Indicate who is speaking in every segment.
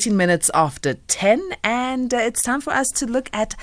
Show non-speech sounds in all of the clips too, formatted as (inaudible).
Speaker 1: 18 minutes after 10, and uh, it's time for us to look at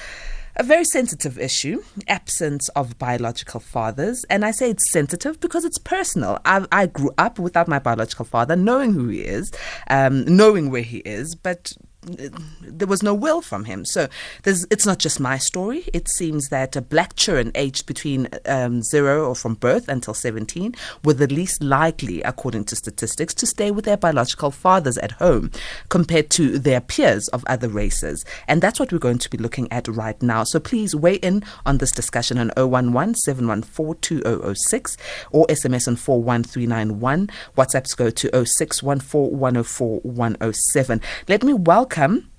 Speaker 1: a very sensitive issue absence of biological fathers. And I say it's sensitive because it's personal. I, I grew up without my biological father, knowing who he is, um, knowing where he is, but there was no will from him. So it's not just my story. It seems that black children aged between um, zero or from birth until 17 were the least likely, according to statistics, to stay with their biological fathers at home compared to their peers of other races. And that's what we're going to be looking at right now. So please weigh in on this discussion on 011 714 2006 or SMS on 41391. WhatsApps go to 0614 104 107. Let me welcome welcome.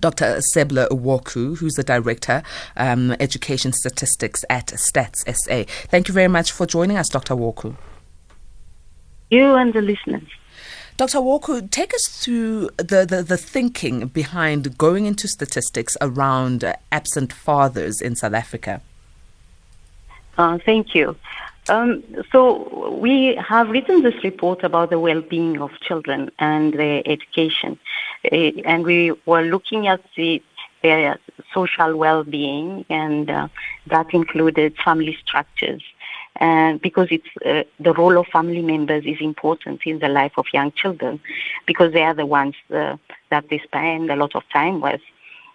Speaker 1: Dr. Seble Worku, who's the Director, um, Education Statistics at Stats SA. Thank you very much for joining us, Dr. Worku.
Speaker 2: You and the listeners.
Speaker 1: Dr. Worku, take us through the, the, the thinking behind going into statistics around absent fathers in South Africa.
Speaker 2: Uh, thank you. Um, so we have written this report about the well-being of children and their education, uh, and we were looking at the their social well-being, and uh, that included family structures. And because it's uh, the role of family members is important in the life of young children, because they are the ones uh, that they spend a lot of time with.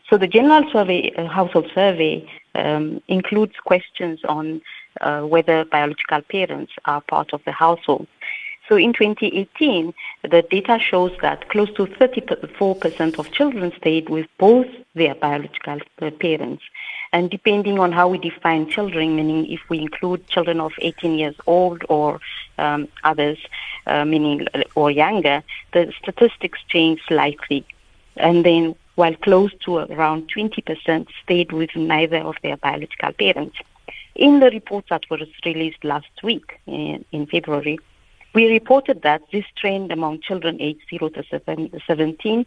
Speaker 2: So the general survey, uh, household survey, um, includes questions on uh, whether biological parents are part of the household. So in 2018, the data shows that close to 34% of children stayed with both their biological uh, parents. And depending on how we define children, meaning if we include children of 18 years old or um, others, uh, meaning uh, or younger, the statistics change slightly. And then while close to around 20% stayed with neither of their biological parents. In the report that was released last week in, in February, we reported that this trend among children aged 0 to 17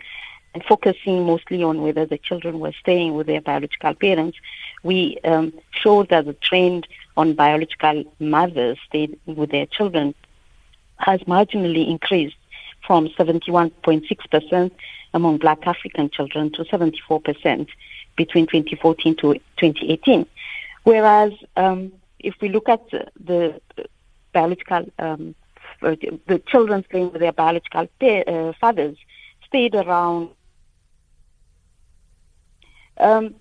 Speaker 2: and focusing mostly on whether the children were staying with their biological parents, we um, showed that the trend on biological mothers staying with their children has marginally increased from 71.6% among black African children to 74% between 2014 to 2018. Whereas um, if we look at the, biological, um, the children staying with their biological uh, fathers stayed around. Um,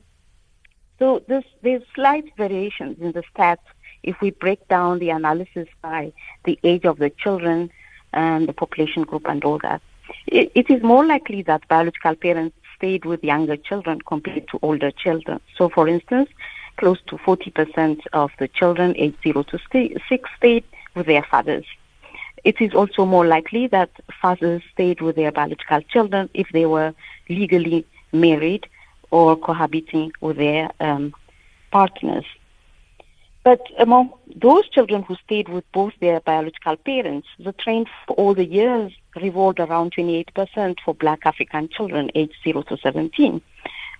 Speaker 2: so this, there's slight variations in the stats if we break down the analysis by the age of the children and the population group and all that. it, it is more likely that biological parents stayed with younger children compared to older children. So, for instance, close to 40% of the children aged 0 to 6 stayed with their fathers. It is also more likely that fathers stayed with their biological children if they were legally married or cohabiting with their um, partners. But among those children who stayed with both their biological parents, the trend for all the years revolved around 28% for black African children aged 0 to 17.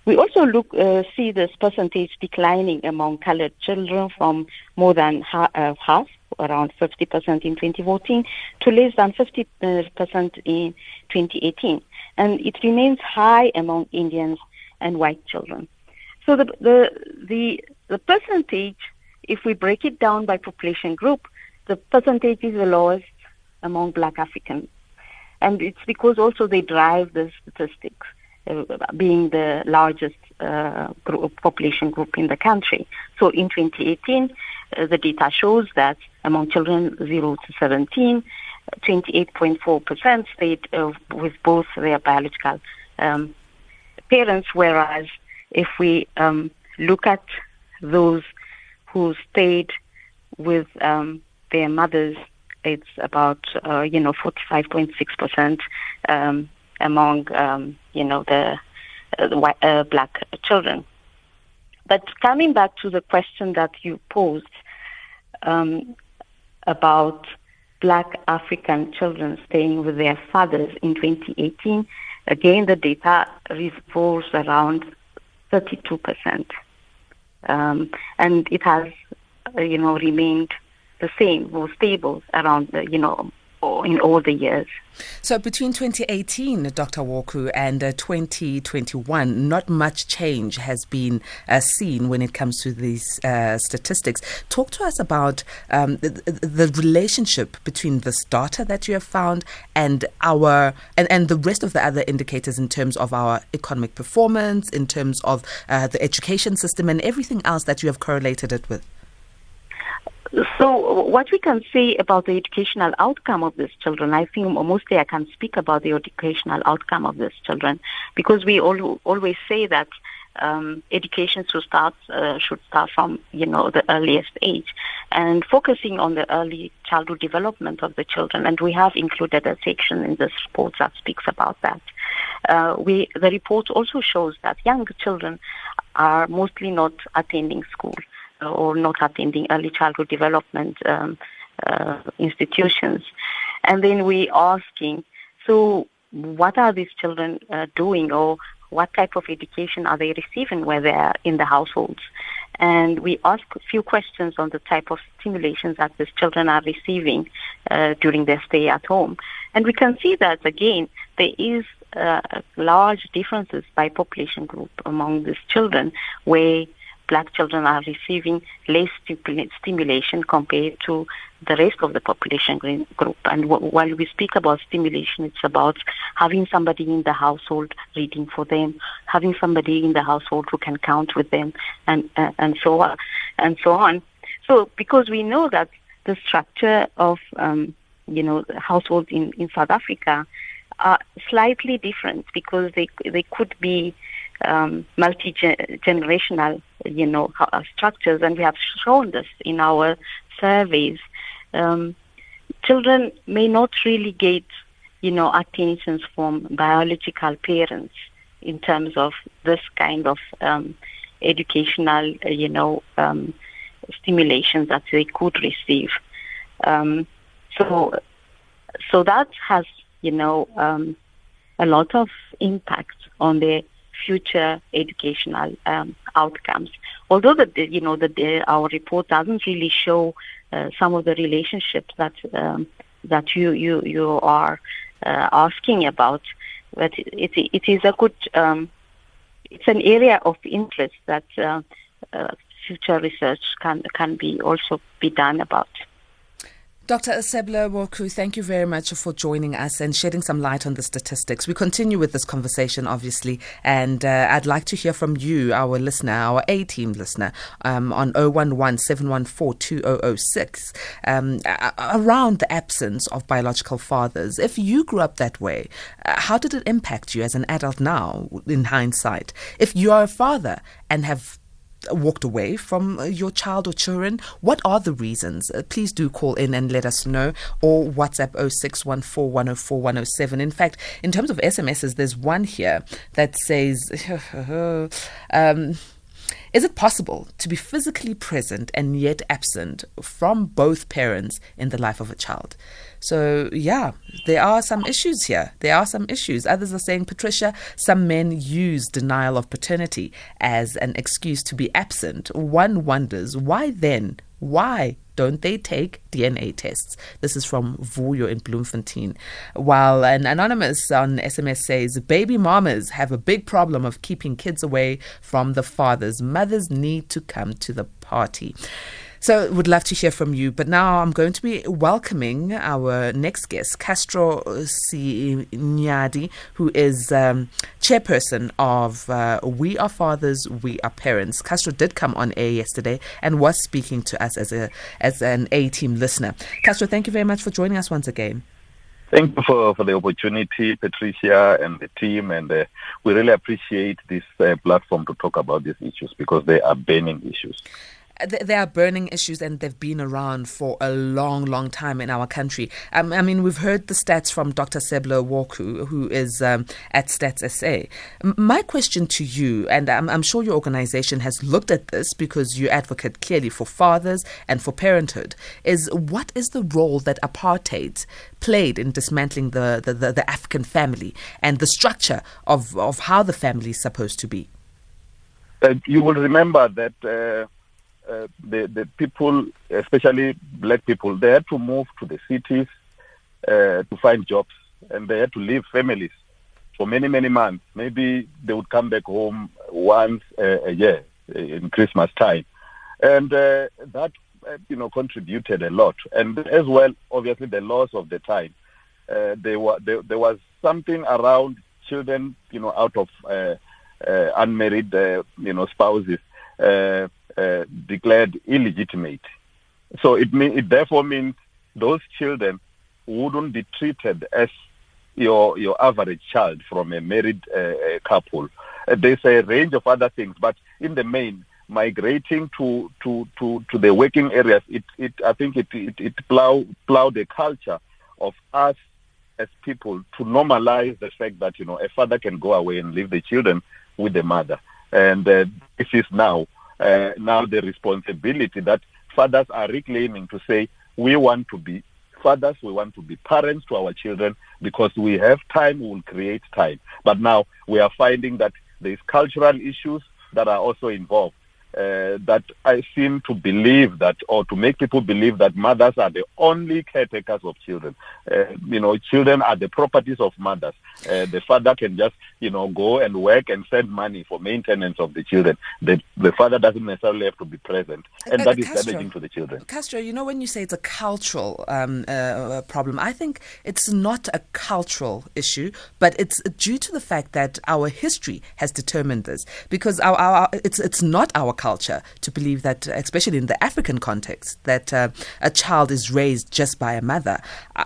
Speaker 2: We also look uh, see this percentage declining among colored children from more than ha- uh, half, around 50% in 2014, to less than 50% uh, in 2018. And it remains high among Indians and white children. So the, the, the, the percentage, if we break it down by population group, the percentage is the lowest among black Africans. And it's because also they drive the statistics. Uh, being the largest uh, group, population group in the country. So in 2018, uh, the data shows that among children 0 to 17, 28.4% stayed with both their biological um, parents, whereas if we um, look at those who stayed with um, their mothers, it's about, uh, you know, 45.6% um, among um, you know the, uh, uh, black children. But coming back to the question that you posed um, about black African children staying with their fathers in 2018, again the data revolves around 32 percent, um, and it has uh, you know remained the same or stable around you know in all the years.
Speaker 1: So between 2018, Dr. Worku, and uh, 2021, not much change has been uh, seen when it comes to these uh, statistics. Talk to us about um, the, the, relationship between this data that you have found and our and, and the rest of the other indicators in terms of our economic performance, in terms of uh, the education system, and everything else that you have correlated it with.
Speaker 2: So what we can say about the educational outcome of these children, I think mostly I can speak about the educational outcome of these children because we all, always say that um, education should start uh, should start from you know the earliest age and focusing on the early childhood development of the children. And we have included a section in this report that speaks about that. Uh, we the report also shows that young children are mostly not attending school or not attending early childhood development um, uh, institutions. And then we asking, so what are these children uh, doing or what type of education are they receiving where they are in the households? And we ask a few questions on the type of stimulations that these children are receiving uh, during their stay at home. And we can see that, again, there is uh, large differences by population group among these children where black children are receiving less stimulation compared to the rest of the population group. And w- while we speak about stimulation, it's about having somebody in the household reading for them, having somebody in the household who can count with them, and uh, and so on, and so on. So because we know that the structure of um, you know households in, in South Africa are slightly different because they they could be um, multi-generational, you know, structures, and we have shown this in our surveys. Um, children may not really get, you know, attentions from biological parents in terms of this kind of um, educational, you know, um, that they could receive. Um, so, so that has, you know, um, a lot of impact on the future educational um, outcomes. Although the you know the, our report doesn't really show uh, some of the relationships that um, that you you you are uh, asking about, but it, it, it is a good um, it's an area of interest that uh, uh future research can can be also be done about.
Speaker 1: Dr. Seble Worku, thank you very much for joining us and shedding some light on the statistics. We continue with this conversation, obviously, and uh, I'd like to hear from you, our listener, our A team listener, um, on 011 714 2006, um, around the absence of biological fathers. If you grew up that way, uh, how did it impact you as an adult now, in hindsight? If you are a father and have walked away from uh, your child or children? What are the reasons? Uh, please do call in and let us know or WhatsApp 0614104107. In fact, in terms of SMSs, there's one here that says, (laughs) um, is it possible to be physically present and yet absent from both parents in the life of a child? So, yeah, there are some issues here. There are some issues. Others are saying, Patricia, some men use denial of paternity as an excuse to be absent. One wonders, why then? Why don't they take DNA tests? This is from Vuyo in Bloemfontein. While an anonymous on SMS says, baby mamas have a big problem of keeping kids away from the fathers. Mothers need to come to the party. So, would love to hear from you. But now I'm going to be welcoming our next guest, Castro Sinyadi, who is um, chairperson of uh, We Are Fathers, We Are Parents. Castro did come on air yesterday and was speaking to us as a as an A team listener. Castro, thank you very much for joining us once again.
Speaker 3: Thank you for, for the opportunity, Patricia and the team, and uh, we really appreciate this uh, platform to talk about these issues because they are burning issues
Speaker 1: there are burning issues and they've been around for a long, long time in our country. Um, I mean, we've heard the stats from Dr. Seble Worku, who is um, at Stats SA. My question to you, and I'm, I'm sure your organization has looked at this because you advocate clearly for fathers and for parenthood, is what is the role that apartheid played in dismantling the, the, the, the African family and the structure of, of how the family is supposed to be?
Speaker 3: Uh, you will remember that. Uh uh, the, the people, especially black people, they had to move to the cities uh, to find jobs, and they had to leave families for many, many months. Maybe they would come back home once a year in Christmas time. And uh, that, uh, you know, contributed a lot. And as well, obviously, the loss of the time. There, were, there, there, was something around children, you know, out of uh, uh, unmarried, uh, you know, spouses declared illegitimate. So it, mean, it therefore means those children wouldn't be treated as your your average child from a married uh, couple. Uh, there's a range of other things, but in the main, migrating to to to, to the working areas, it, it I think it it, it plow plowed the culture of us as people to normalize the fact that you know a father can go away and leave the children with the mother, and uh, this is now uh, now the responsibility that fathers are reclaiming to say we want to be fathers, we want to be parents to our children because we have time, we will create time. But now we are finding that there's cultural issues that are also involved uh, that I seem to believe that, or to make people believe that mothers are the only caretakers of children. Uh, you know, children are the properties of mothers. Uh, the father can just, you know, go and work and send money for maintenance of the children. The, the father doesn't necessarily have to be present, and uh, that is Castro, damaging to the children.
Speaker 1: Castro, you know, when you say it's a cultural um, uh, problem, I think it's not a cultural issue, but it's due to the fact that our history has determined this. Because our, our it's it's not our culture to believe that, especially in the African context, that uh, a child is raised just by a mother.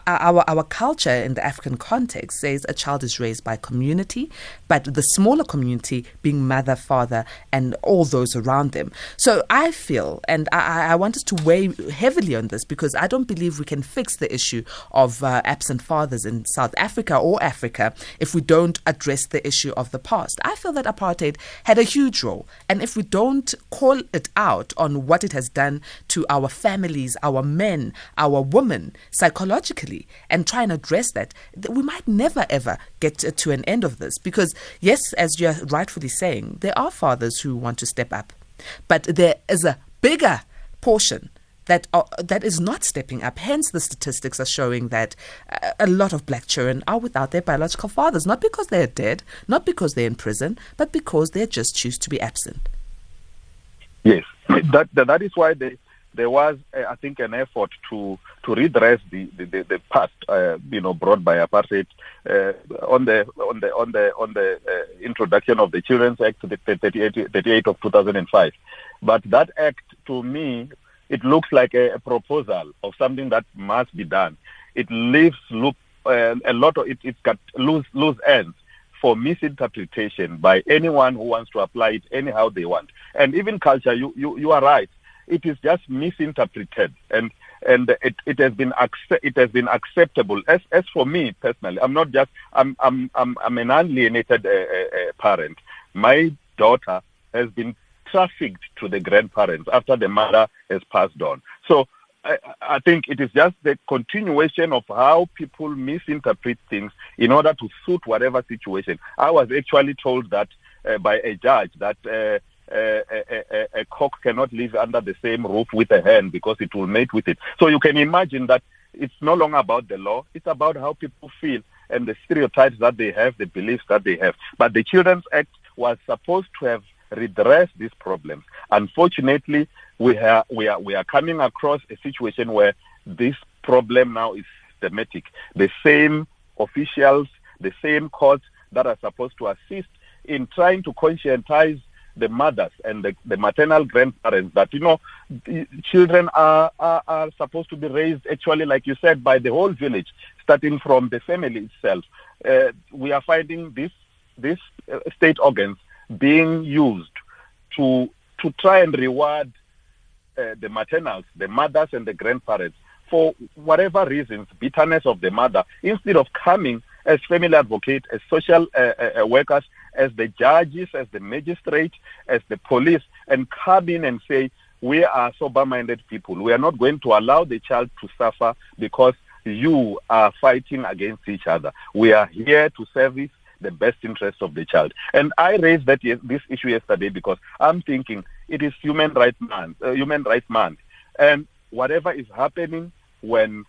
Speaker 1: Our, our culture in the African context says a child is raised by community, but the smaller community being mother, father, and all those around them. So I feel, and I, I want us to weigh heavily on this because I don't believe we can fix the issue of uh, absent fathers in South Africa or Africa if we don't address the issue of the past. I feel that apartheid had a huge role, and if we don't call it out on what it has done to our families, our men, our women psychologically, and try and address that, we might never ever get to an end of this. Because, yes, as you're rightfully saying, there are fathers who want to step up, but there is a bigger portion that are, that is not stepping up. Hence, the statistics are showing that uh, a lot of black children are without their biological fathers, not because they are dead, not because they're in prison, but because they just choose to be absent.
Speaker 3: Yes, (laughs) that, that, is why they, there was, uh, I think, an effort to to redress the the, the, the past, uh, you know, brought by apartheid uh, on the on the on the on the uh, introduction of the Children's Act, the 38, 38 of 2005. But that act, to me, it looks like a, a proposal of something that must be done. It leaves loop, uh, a lot of it. It's got loose loose ends for misinterpretation by anyone who wants to apply it anyhow they want. And even culture, you, you, you are right. It is just misinterpreted and and it, it has been accept, it has been acceptable. As as for me personally, I'm not just I'm I'm I'm, I'm an alienated uh, uh, parent. My daughter has been trafficked to the grandparents after the mother has passed on. So I, I, think it is just the continuation of how people misinterpret things in order to suit whatever situation. I was actually told that uh, by a judge that uh, uh a, a, a, cock cannot live under the same roof with a hen because it will mate with it. So you can imagine that it's no longer about the law; it's about how people feel and the stereotypes that they have, the beliefs that they have. But the Children's Act was supposed to have redressed these problems. Unfortunately, we are we are we are coming across a situation where this problem now is systematic. The same officials, the same courts that are supposed to assist in trying to conscientize the mothers and the, the maternal grandparents that you know children are, are, are supposed to be raised actually like you said by the whole village starting from the family itself uh, we are finding this these uh, state organs being used to to try and reward uh, the maternals, the mothers and the grandparents, for whatever reasons, bitterness of the mother, instead of coming as family advocate, as social uh, uh, uh, workers, as the judges, as the magistrate, as the police, and come in and say, we are sober-minded people. We are not going to allow the child to suffer because you are fighting against each other. We are here to service the best interest of the child. And I raised that this issue yesterday because I'm thinking it is human rights month, uh, human rights month, and whatever is happening when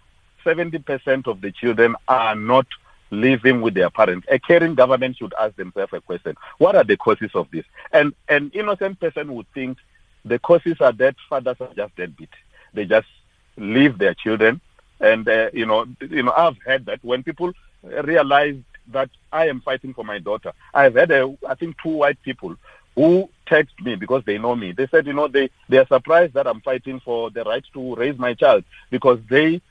Speaker 3: 70% of the children are not living with their parents. A caring government should ask themselves a question. What are the causes of this? And an innocent person would think the causes are that fathers are just deadbeat. They just leave their children. And, uh, you know, you know, I've heard that when people realize that I am fighting for my daughter, I've had, a, I think, two white people who text me because they know me. They said, you know, they, they are surprised that I'm fighting for the right to raise my child because they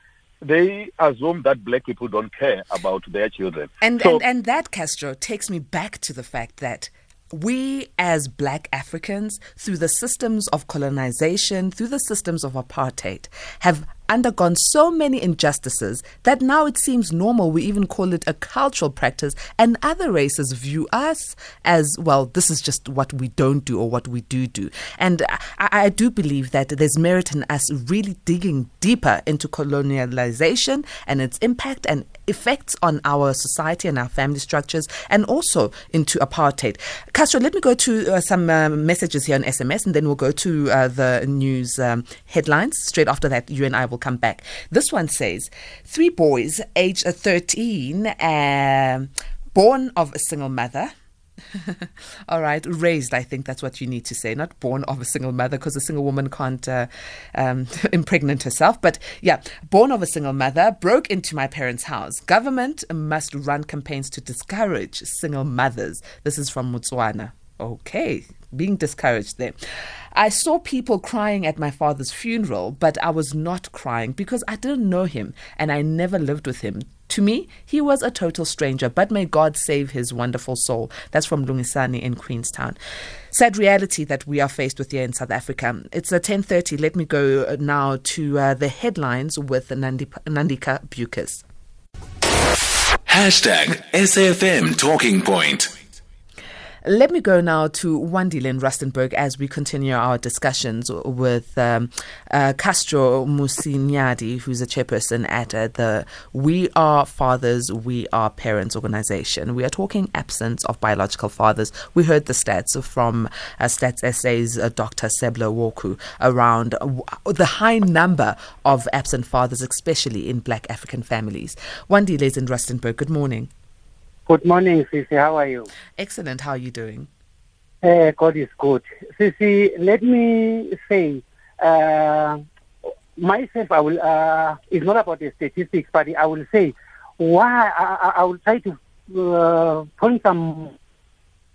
Speaker 3: they assume that black people don't care about their children.
Speaker 1: And, so, and and that Castro takes me back to the fact that we as black Africans, through the systems of colonization, through the systems of apartheid, have undergone so many injustices that now it seems normal. We even call it a cultural practice, and other races view us as well. This is just what we don't do or what we do do. And I, I do believe that there's merit in us really digging deeper into colonialization and its impact and effects on our society and our family structures, and also into apartheid. Castro, let me go to uh, some uh, messages here on SMS, and then we'll go to uh, the news um, headlines. Straight after that, you and I will come back. This one says three boys, aged 13, uh, born of a single mother. (laughs) All right, raised, I think that's what you need to say, not born of a single mother, because a single woman can't uh, um, (laughs) impregnate herself. But yeah, born of a single mother, broke into my parents' house. Government must run campaigns to discourage single mothers. This is from Botswana. Okay, being discouraged there. I saw people crying at my father's funeral, but I was not crying because I didn't know him and I never lived with him. To me, he was a total stranger, but may God save his wonderful soul. That's from Lungisani in Queenstown. Sad reality that we are faced with here in South Africa. It's a 10.30. Let me go now to uh, the headlines with Nandika Bucas.
Speaker 4: Hashtag SAFM Talking Point.
Speaker 1: Let me go now to Wandile in Rustenburg as we continue our discussions with um, uh, Castro Musinyali, who's a chairperson at uh, the We Are Fathers, We Are Parents organization. We are talking absence of biological fathers. We heard the stats from uh, Stats SA's uh, Dr. Seble Worku around the high number of absent fathers, especially in black African families. Wandile is in Rustenburg. Good morning.
Speaker 5: Good morning, Sisi. How are you?
Speaker 1: Excellent. How are you doing?
Speaker 5: Uh, God is good. Sisi, let me say, uh, myself, I will, uh, it's not about the statistics, but I will say, why, I, I will try to uh, point some,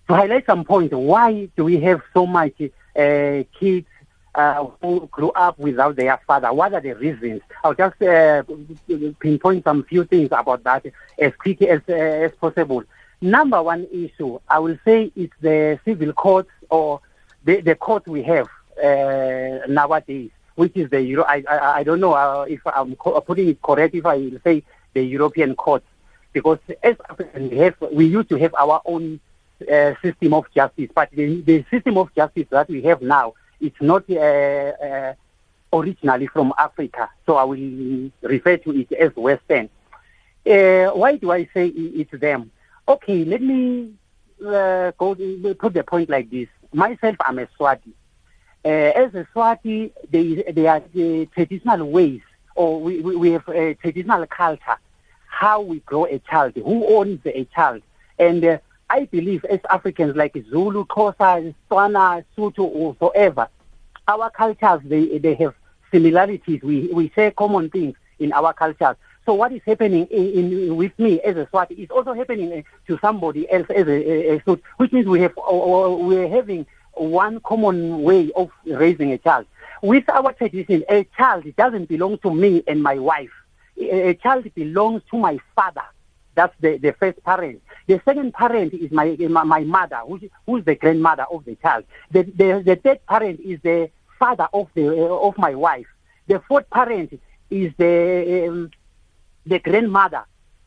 Speaker 5: to highlight some points. Why do we have so much uh, kids uh, who grew up without their father. What are the reasons? I'll just uh, pinpoint some few things about that as quickly as, uh, as possible. Number one issue, I will say, it's the civil courts or the, the court we have uh, nowadays, which is the Euro. I, I, I don't know uh, if I'm co- putting it correct if I will say the European courts, because as we have, we used to have our own uh, system of justice, but the, the system of justice that we have now it's not uh, uh, originally from Africa, so I will refer to it as Western. Uh, why do I say it's them? Okay, let me go put the point like this. Myself, I'm a Swati. As a Swati, they, they are the traditional ways, or we, we have a traditional culture, how we grow a child, who owns a child. And uh, I believe as Africans like Zulu, Xhosa, Tswana, Sotho, or whatever, our cultures, they, they have similarities. We, we share common things in our cultures. So what is happening in, in, with me as a Swati is also happening eh, to somebody else as a, a, a which means we have we're having one common way of raising a child. With our tradition, a child doesn't belong to me and my wife. A child belongs to my father. That's the, the first parent. The second parent is my my, mother, who's, who's the grandmother of the child. The, the, the third parent is the father of the uh, of my wife. The fourth parent is the um, the grandmother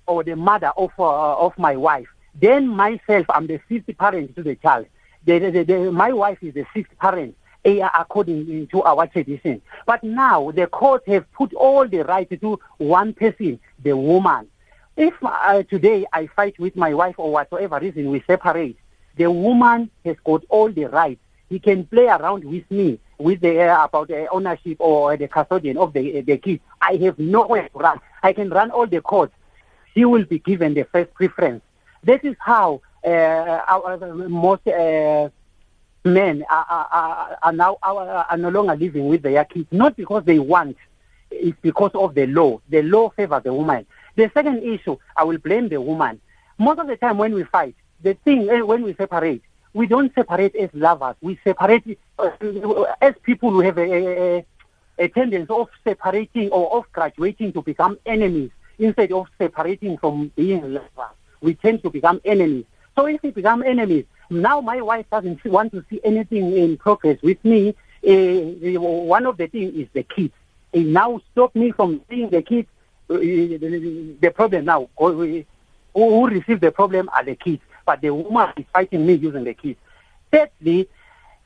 Speaker 5: or the mother of uh, of my wife. Then myself, I'm the fifth parent to the child. The, the, the, my wife is the sixth parent according to our tradition. But now the court have put all the rights to one person, the woman. If uh, today I fight with my wife or whatever reason we separate, the woman has got all the rights. He can play around with me with the uh, about the ownership or the custodian of the the kids, I have nowhere to run. I can run all the courts. She will be given the first preference. That is how uh, our, most uh, men are, are, are now are, are no longer living with their kids, not because they want, it's because of the law. The law favors the woman. The second issue, I will blame the woman. Most of the time when we fight, the thing eh, when we separate, we don't separate as lovers. We separate uh, as people who have a, a, a tendency of separating or of graduating to become enemies instead of separating from being lovers. We tend to become enemies. So if we become enemies, now my wife doesn't want to see anything in progress with me. Uh, one of the things is the kids. It now stop me from seeing the kids. Uh, the problem now, who, who receive the problem are the kids but the woman is fighting me using the kids. Thirdly,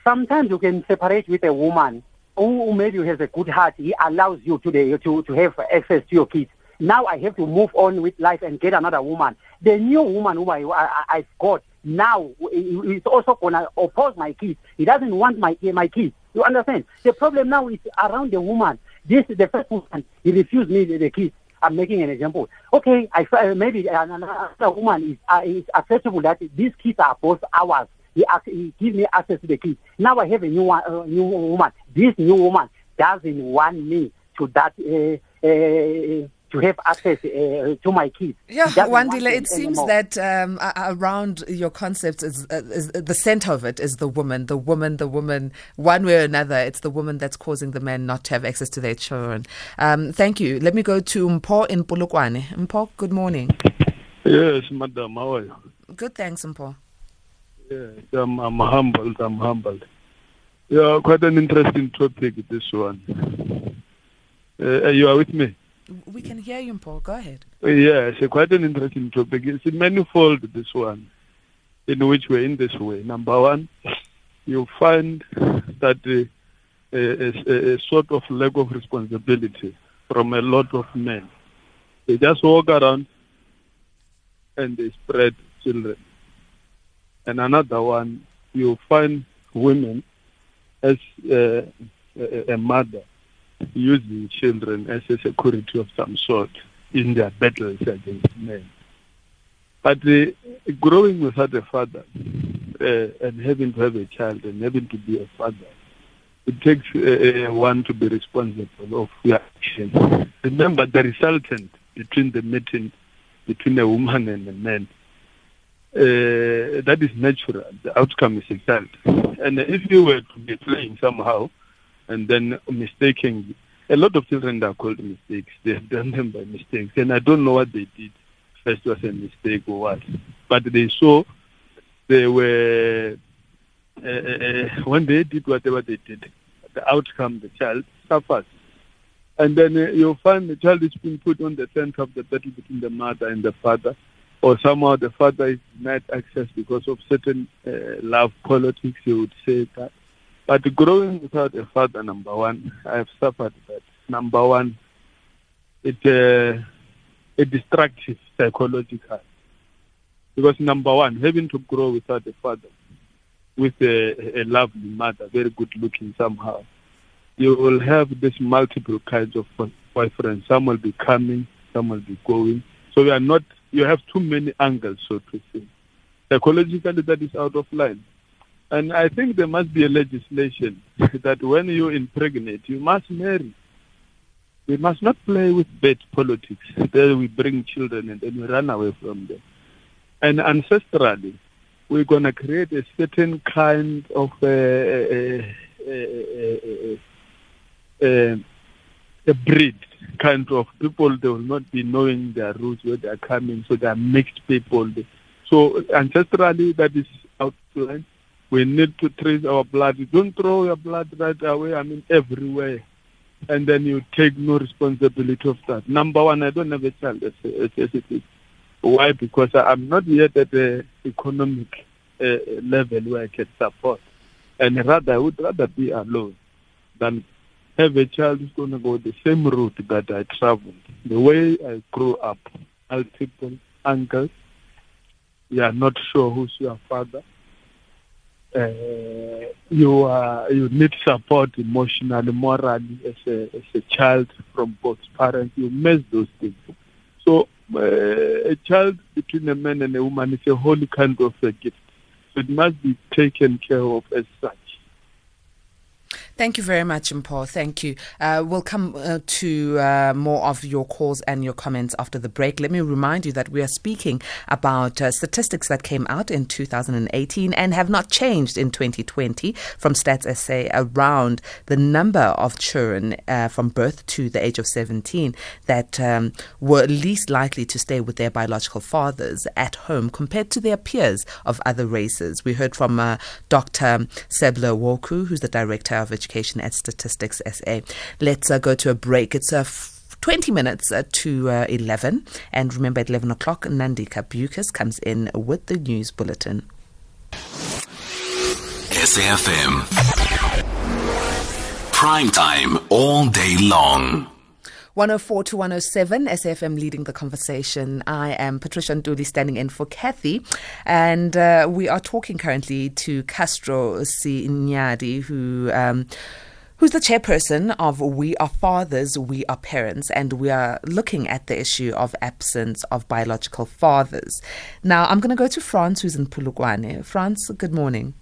Speaker 5: sometimes you can separate with a woman who maybe has a good heart. He allows you to, the, to, to have access to your kids. Now I have to move on with life and get another woman. The new woman who I, I, I've got now is also going to oppose my kids. He doesn't want my, my kids. You understand? The problem now is around the woman. This is the first woman. He refused me the, the kids. I'm making an example. Okay, I uh, maybe another woman is uh, is acceptable that these kids are both ours. He, he gives me access to the kids. Now I have a new one, uh, new woman. This new woman doesn't want me to that uh, uh, to have access uh, to my kids.
Speaker 1: Yeah, Wandile, it seems anymore. that um, around your concept is, uh, is, the center of it is the woman, the woman, the woman. One way or another, it's the woman that's causing the men not to have access to their children. Um, thank you. Let me go to Mpho in Polokwane. Mpho, good morning.
Speaker 6: Yes, madam. How are you?
Speaker 1: Good, thanks, Mpho.
Speaker 6: Yes, I'm, I'm humbled. I'm humbled. Yeah, quite an interesting topic, this one. Uh, you are with me?
Speaker 1: We can hear you, Paul. Go ahead.
Speaker 6: Yes, quite an interesting topic. It's manifold, this one, in which way? In this way. Number one, you find that uh, a, a, a sort of lack of responsibility from a lot of men. They just walk around and they spread children. And another one, you find women as uh, a, a mother using children as a security of some sort in their battles against men. But uh, growing without a father uh, and having to have a child and having to be a father, it takes uh, one to be responsible of your actions. Remember the resultant between the meeting between a woman and a man. Uh, that is natural. The outcome is a child. And if you were to be playing somehow, and then mistaking. A lot of children are called mistakes. They have done them by mistakes, and I don't know what they did. First was a mistake or what, but they saw they were uh, uh, when they did whatever they did, the outcome the child suffers. And then uh, you'll find the child is being put on the center of the battle between the mother and the father, or somehow the father is denied access because of certain love politics, you would say that. But growing without a father, number one, I have suffered that. Number one, it's a, uh, a destructive psychological. Because number one, having to grow without a father, with a, a lovely mother, very good looking somehow, you will have this multiple kinds of boyfriends. Some will be coming, some will be going. So you are not, you have too many angles, so to say. Psychologically, that is out of line. And I think there must be a legislation (laughs) that when you impregnate, you must marry. We must not play with bad politics. There we bring children and then we run away from them. And ancestrally, we're going to create a certain kind of uh, uh, uh, a breed, kind of people. They will not be knowing their roots, where they are coming, so they are mixed people. So ancestrally, that is outlined we need to trace our blood. Don't throw your blood right away, I mean, everywhere. And then you take no responsibility of that. Number one, I don't have a child as, as, as it is. Why? Because I'm not yet at the economic uh, level where I can support. And rather, I would rather be alone than have a child who's going to go the same route that I traveled. The way I grew up, multiple uncles, you are not sure who's your father you uh, you need support emotionally, morally as a as a child from both parents. You miss those things. So uh, a child between a man and a woman is a holy kind of a gift. So it must be taken care of as such.
Speaker 1: Thank you very much, Mpho. Thank you. Uh, we'll come uh, to uh, more of your calls and your comments after the break. Let me remind you that we are speaking about uh, statistics that came out in 2018 and have not changed in 2020 from Stats SA around the number of children uh, from birth to the age of 17 that um, were least likely to stay with their biological fathers at home compared to their peers of other races. We heard from uh, Dr. Seble Worku, who's the director of Education at Statistics SA. Let's uh, go to a break. It's a f- 20 minutes uh, to uh, 11. And remember, at 11 o'clock, Nandika Bukas comes in with the news bulletin.
Speaker 4: SAFM. Prime time all day long.
Speaker 1: 104 to 107, SAFM leading the conversation. I am Patricia Nduli standing in for Kathy, and uh, we are talking currently to Castro Sinyadi, who. Um, who's the chairperson of We Are Fathers, We Are Parents, and we are looking at the issue of absence of biological fathers. Now, I'm going to go to France, who's in Polokwane. France, good morning.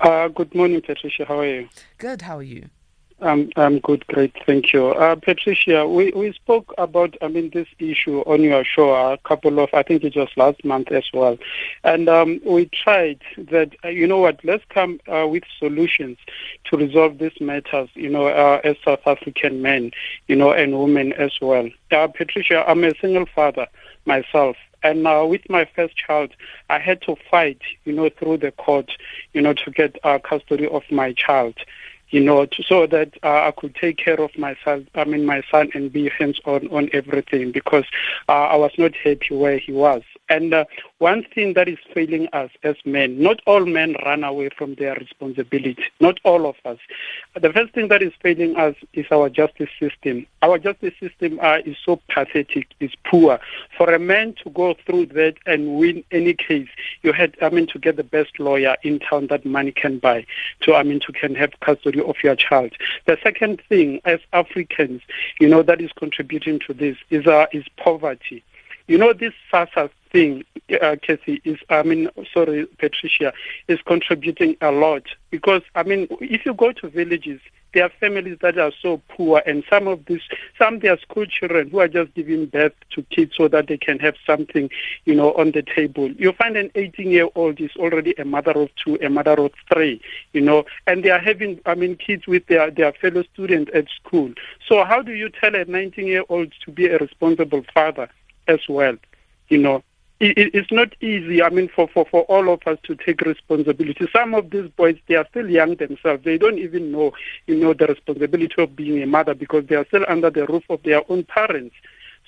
Speaker 7: Uh, good morning, Patricia. How are you?
Speaker 1: Good. How are you?
Speaker 7: Um, I'm good, great, thank you. Uh, Patricia, we, we spoke about, I mean, this issue on your show a couple of, I think it was last month as well. And um, we tried that, uh, you know what, let's come uh, with solutions to resolve these matters, you know, uh, as South African men, you know, and women as well. Uh, Patricia, I'm a single father myself. And uh, with my first child, I had to fight, you know, through the court, you know, to get uh, custody of my child you know, so that uh, I could take care of myself, I mean, my son, and be hands on on everything because uh, I was not happy where he was. And uh, one thing that is failing us as men, not all men run away from their responsibility, not all of us. The first thing that is failing us is our justice system. Our justice system uh, is so pathetic, is poor. For a man to go through that and win any case, you had, I mean, to get the best lawyer in town that money can buy, to, I mean, to can have custody of your child. The second thing, as Africans, you know, that is contributing to this is, uh, is poverty. You know, this SASSA thing, uh, Kathy, is, I mean, sorry, Patricia, is contributing a lot. Because, I mean, if you go to villages, there are families that are so poor, and some of these, some their school children who are just giving birth to kids so that they can have something, you know, on the table. You find an 18-year-old is already a mother of two, a mother of three, you know, and they are having, I mean, kids with their their fellow students at school. So how do you tell a 19-year-old to be a responsible father as well? You know, it's not easy, I mean, for, for, for all of us to take responsibility. Some of these boys, they are still young themselves. They don't even know, you know, the responsibility of being a mother because they are still under the roof of their own parents.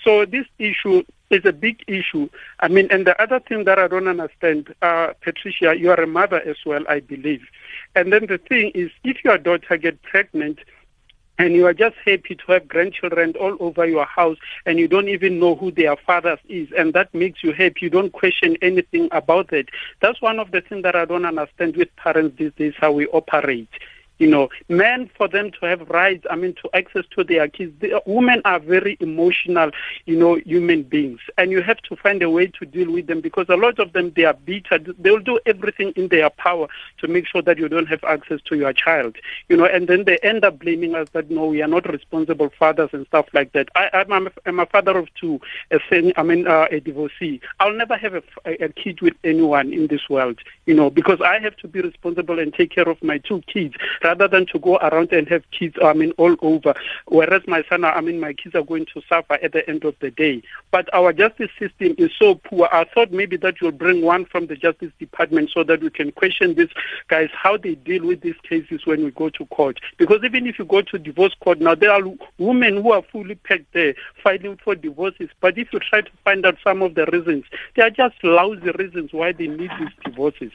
Speaker 7: So this issue is a big issue. I mean, and the other thing that I don't understand, uh, Patricia, you are a mother as well, I believe. And then the thing is, if your daughter get pregnant, and you are just happy to have grandchildren all over your house and you don't even know who their fathers is. And that makes you happy. You don't question anything about it that's one of the things that i don't understand with parents these days how we operate you know, men for them to have rights, I mean, to access to their kids. The, women are very emotional, you know, human beings, and you have to find a way to deal with them because a lot of them they are bitter. They will do everything in their power to make sure that you don't have access to your child, you know, and then they end up blaming us that no, we are not responsible fathers and stuff like that. I, I'm, a, I'm a father of two, a son, I mean, uh, a divorcee. I'll never have a, a kid with anyone in this world, you know, because I have to be responsible and take care of my two kids rather than to go around and have kids, I mean, all over. Whereas my son, I mean, my kids are going to suffer at the end of the day. But our justice system is so poor. I thought maybe that you'll bring one from the Justice Department so that we can question these guys, how they deal with these cases when we go to court. Because even if you go to divorce court, now there are women who are fully packed there fighting for divorces. But if you try to find out some of the reasons, they are just lousy reasons why they need these divorces.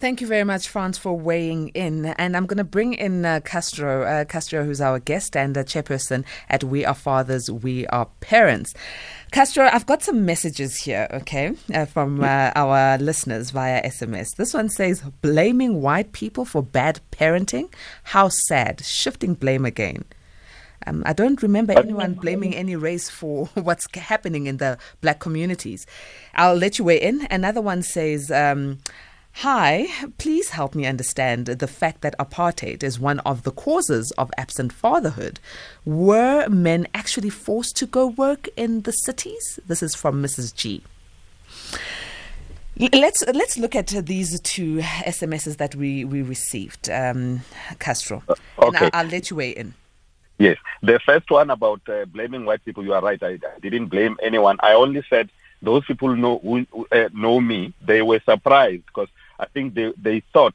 Speaker 1: Thank you very much, Franz, for weighing in. And I'm going to bring in uh, Castro, uh, Castro, who's our guest and a chairperson at We Are Fathers, We Are Parents. Castro, I've got some messages here, okay, uh, from uh, our listeners via SMS. This one says, blaming white people for bad parenting. How sad. Shifting blame again. Um, I don't remember anyone blaming any race for (laughs) what's happening in the black communities. I'll let you weigh in. Another one says, um, Hi, please help me understand the fact that apartheid is one of the causes of absent fatherhood. Were men actually forced to go work in the cities? This is from Mrs. G. Let's let's look at these two SMSs that we we received, um, Castro.
Speaker 3: Uh, okay.
Speaker 1: I'll, I'll, let you weigh in.
Speaker 3: Yes, the first one about uh, blaming white people. You are right. I, I, didn't blame anyone. I only said those people know who, uh, know me. They were surprised because I think they they thought,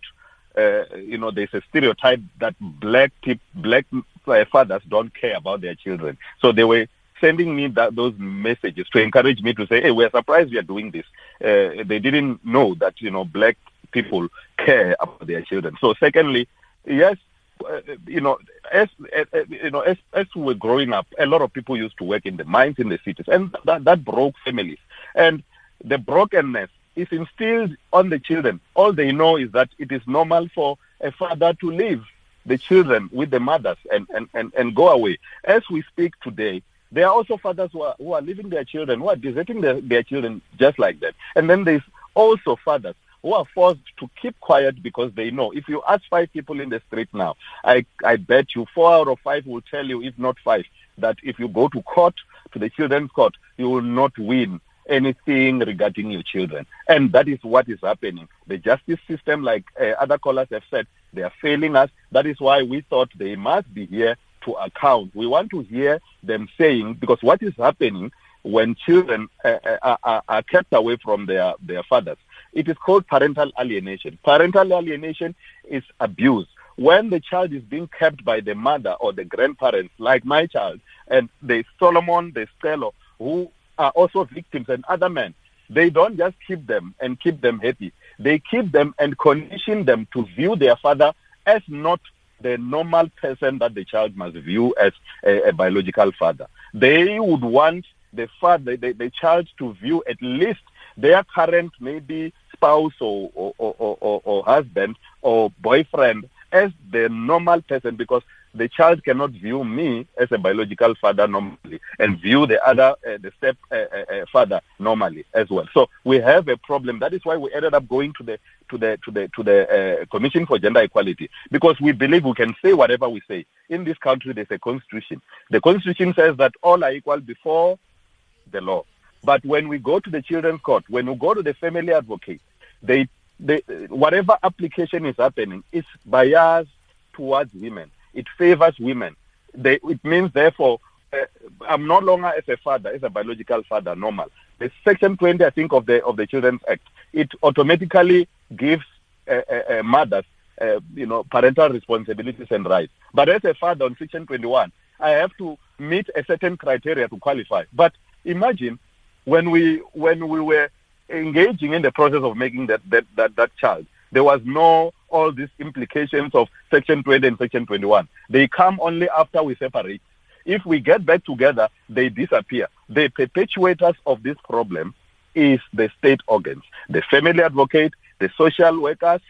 Speaker 3: uh, you know, there's a stereotype that black pe- black uh, fathers don't care about their children. So they were sending me that, those messages to encourage me to say, hey, we're surprised we are doing this. Uh, they didn't know that you know black people care about their children. So secondly, yes. Uh, you know, as uh, you know, as as we were growing up, a lot of people used to work in the mines in the cities, and that that broke families. And the brokenness is instilled on the children. All they know is that it is normal for a father to leave the children with the mothers and, and, and, and go away. As we speak today, there are also fathers who are, who are leaving their children, who are deserting their, their children just like that. And then there's also fathers who are forced to keep quiet because they know if you ask five people in the street now, I, I bet you four out of five will tell you, if not five, that if you go to court, to the children's court, you will not win anything regarding your children. And that is what is happening. The justice system, like uh, other callers have said, they are failing us. That is why we thought they must be here to account. We want to hear them saying, because what is happening when children uh, uh are, are kept away from their, their fathers, it is called parental alienation. Parental alienation is abuse. When the child is being kept by the mother or the grandparents, like my child, and there's Solomon, there's Stella, who are also victims and other men. They don't just keep them and keep them happy. They keep them and condition them to view their father as not the normal person that the child must view as a, a biological father. They would want the father, the, the child to view at least their current maybe spouse or, or, or, or, or husband or boyfriend as the normal person because the child cannot view me as a biological father normally and view the other, uh, the step uh, uh, uh, father normally as well. So we have a problem. That is why we ended up going to the to the to the to the uh, Commission for Gender Equality because we believe we can say whatever we say. In this country, there's a constitution. The constitution says that all are equal before the law. But when we go to the children's court, when we go to the family advocate, they, they whatever application is happening is biased towards women it favors women. They, it means, therefore, uh, I'm no longer as a father, as a biological father, normal. The Section 20, I think, of the of the Children's Act, it automatically gives uh, uh, uh mothers, uh, you know, parental responsibilities and rights. But as a father on Section 21, I have to meet a certain criteria to qualify. But imagine when we when we were engaging in the process of making that that that, that child, there was no all these implications of Section 20 and Section 21. They come only after we separate. If we get back together, they disappear. The perpetuators of this problem is the state organs, the family advocate, the social workers,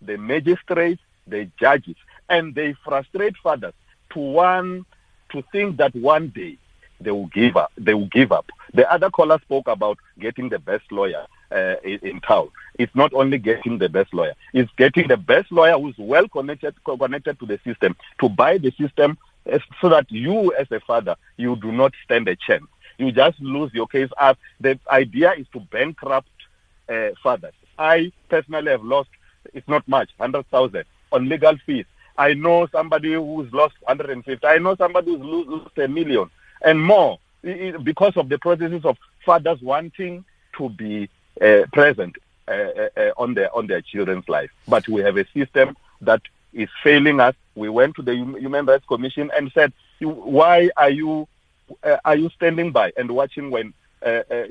Speaker 3: the magistrates, the judges, and they frustrate fathers to one to think that one day they will give up. They will give up. The other caller spoke about getting the best lawyer uh, in town. It's not only getting the best lawyer; it's getting the best lawyer who's well connected connected to the system to buy the system, uh, so that you, as a father, you do not stand a chance. You just lose your case. As the idea is to bankrupt uh, fathers. I personally have lost. It's not much, hundred thousand on legal fees. I know somebody who's lost 150. I know somebody who's lost a million and more because of the processes of fathers wanting to be uh, present uh, uh, uh, on their on their children's life. But we have a system that is failing us. We went to the Human Rights Commission and said, "Why are you are you standing by and watching when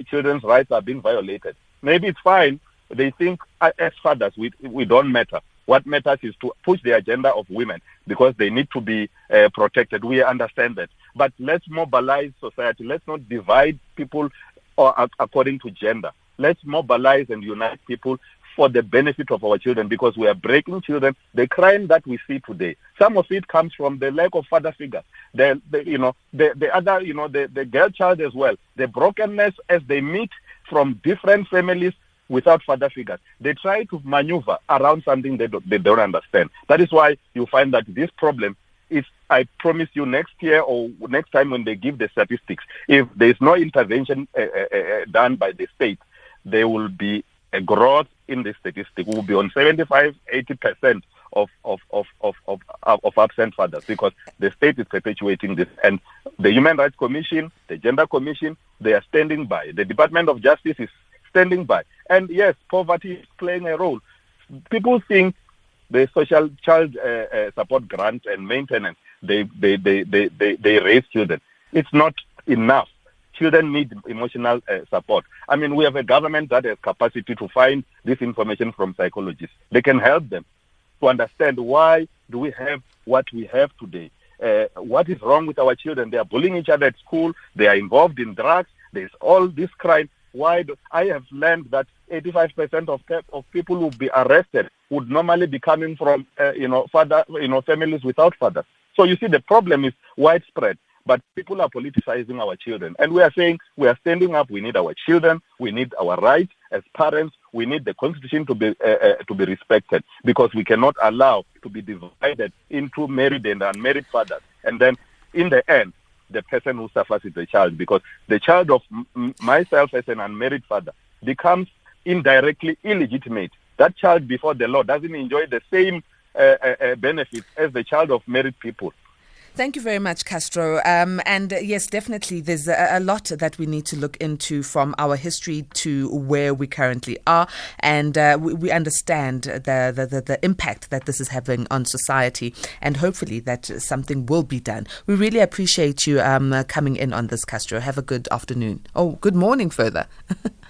Speaker 3: children's rights are being violated? Maybe it's fine they think as fathers we we don't matter. What matters is to push the agenda of women because they need to be uh, protected. We understand that, but let's mobilize society. Let's not divide people or, uh, according to gender. Let's mobilize and unite people for the benefit of our children because we are breaking children. The crime that we see today, some of it comes from the lack of father figures. The, the you know the, the other you know the, the girl child as well. The brokenness as they meet from different families without father figures. They try to maneuver around something they don't, they don't understand. That is why you find that this problem is, I promise you, next year or next time when they give the statistics, if there is no intervention uh, uh, uh, done by the state, there will be a growth in the statistic. We will be on 75, 80 percent of of, of, of, of, of absent fathers because the state is perpetuating this. And the Human Rights Commission, the Gender Commission, they are standing by. The Department of Justice is standing by. And yes, poverty is playing a role. People think the social child uh, uh, support grant and maintenance, they, they, they, they, they, they raise children. It's not enough. Children need emotional uh, support. I mean, we have a government that has capacity to find this information from psychologists. They can help them to understand why do we have what we have today. Uh, what is wrong with our children? They are bullying each other at school. They are involved in drugs. There's all this crime why do, I have learned that 85% of of people who be arrested would normally be coming from uh, you know father you know families without fathers. So you see the problem is widespread, but people are politicizing our children, and we are saying we are standing up. We need our children. We need our rights as parents. We need the constitution to be uh, uh, to be respected because we cannot allow to be divided into married and unmarried fathers, and then in the end the person who suffers is the child because the child of m- myself as an unmarried father becomes indirectly illegitimate. That child before the law doesn't enjoy the same uh, uh, uh benefits as the child of married people.
Speaker 1: Thank you very much, Castro. Um, and uh, yes, definitely, there's a, a, lot that we need to look into from our history to where we currently are, and uh, we, we, understand the, the, the, the, impact that this is having on society, and hopefully that something will be done. We really appreciate you um, coming in on this, Castro. Have a good afternoon. Oh, good morning, further. (laughs)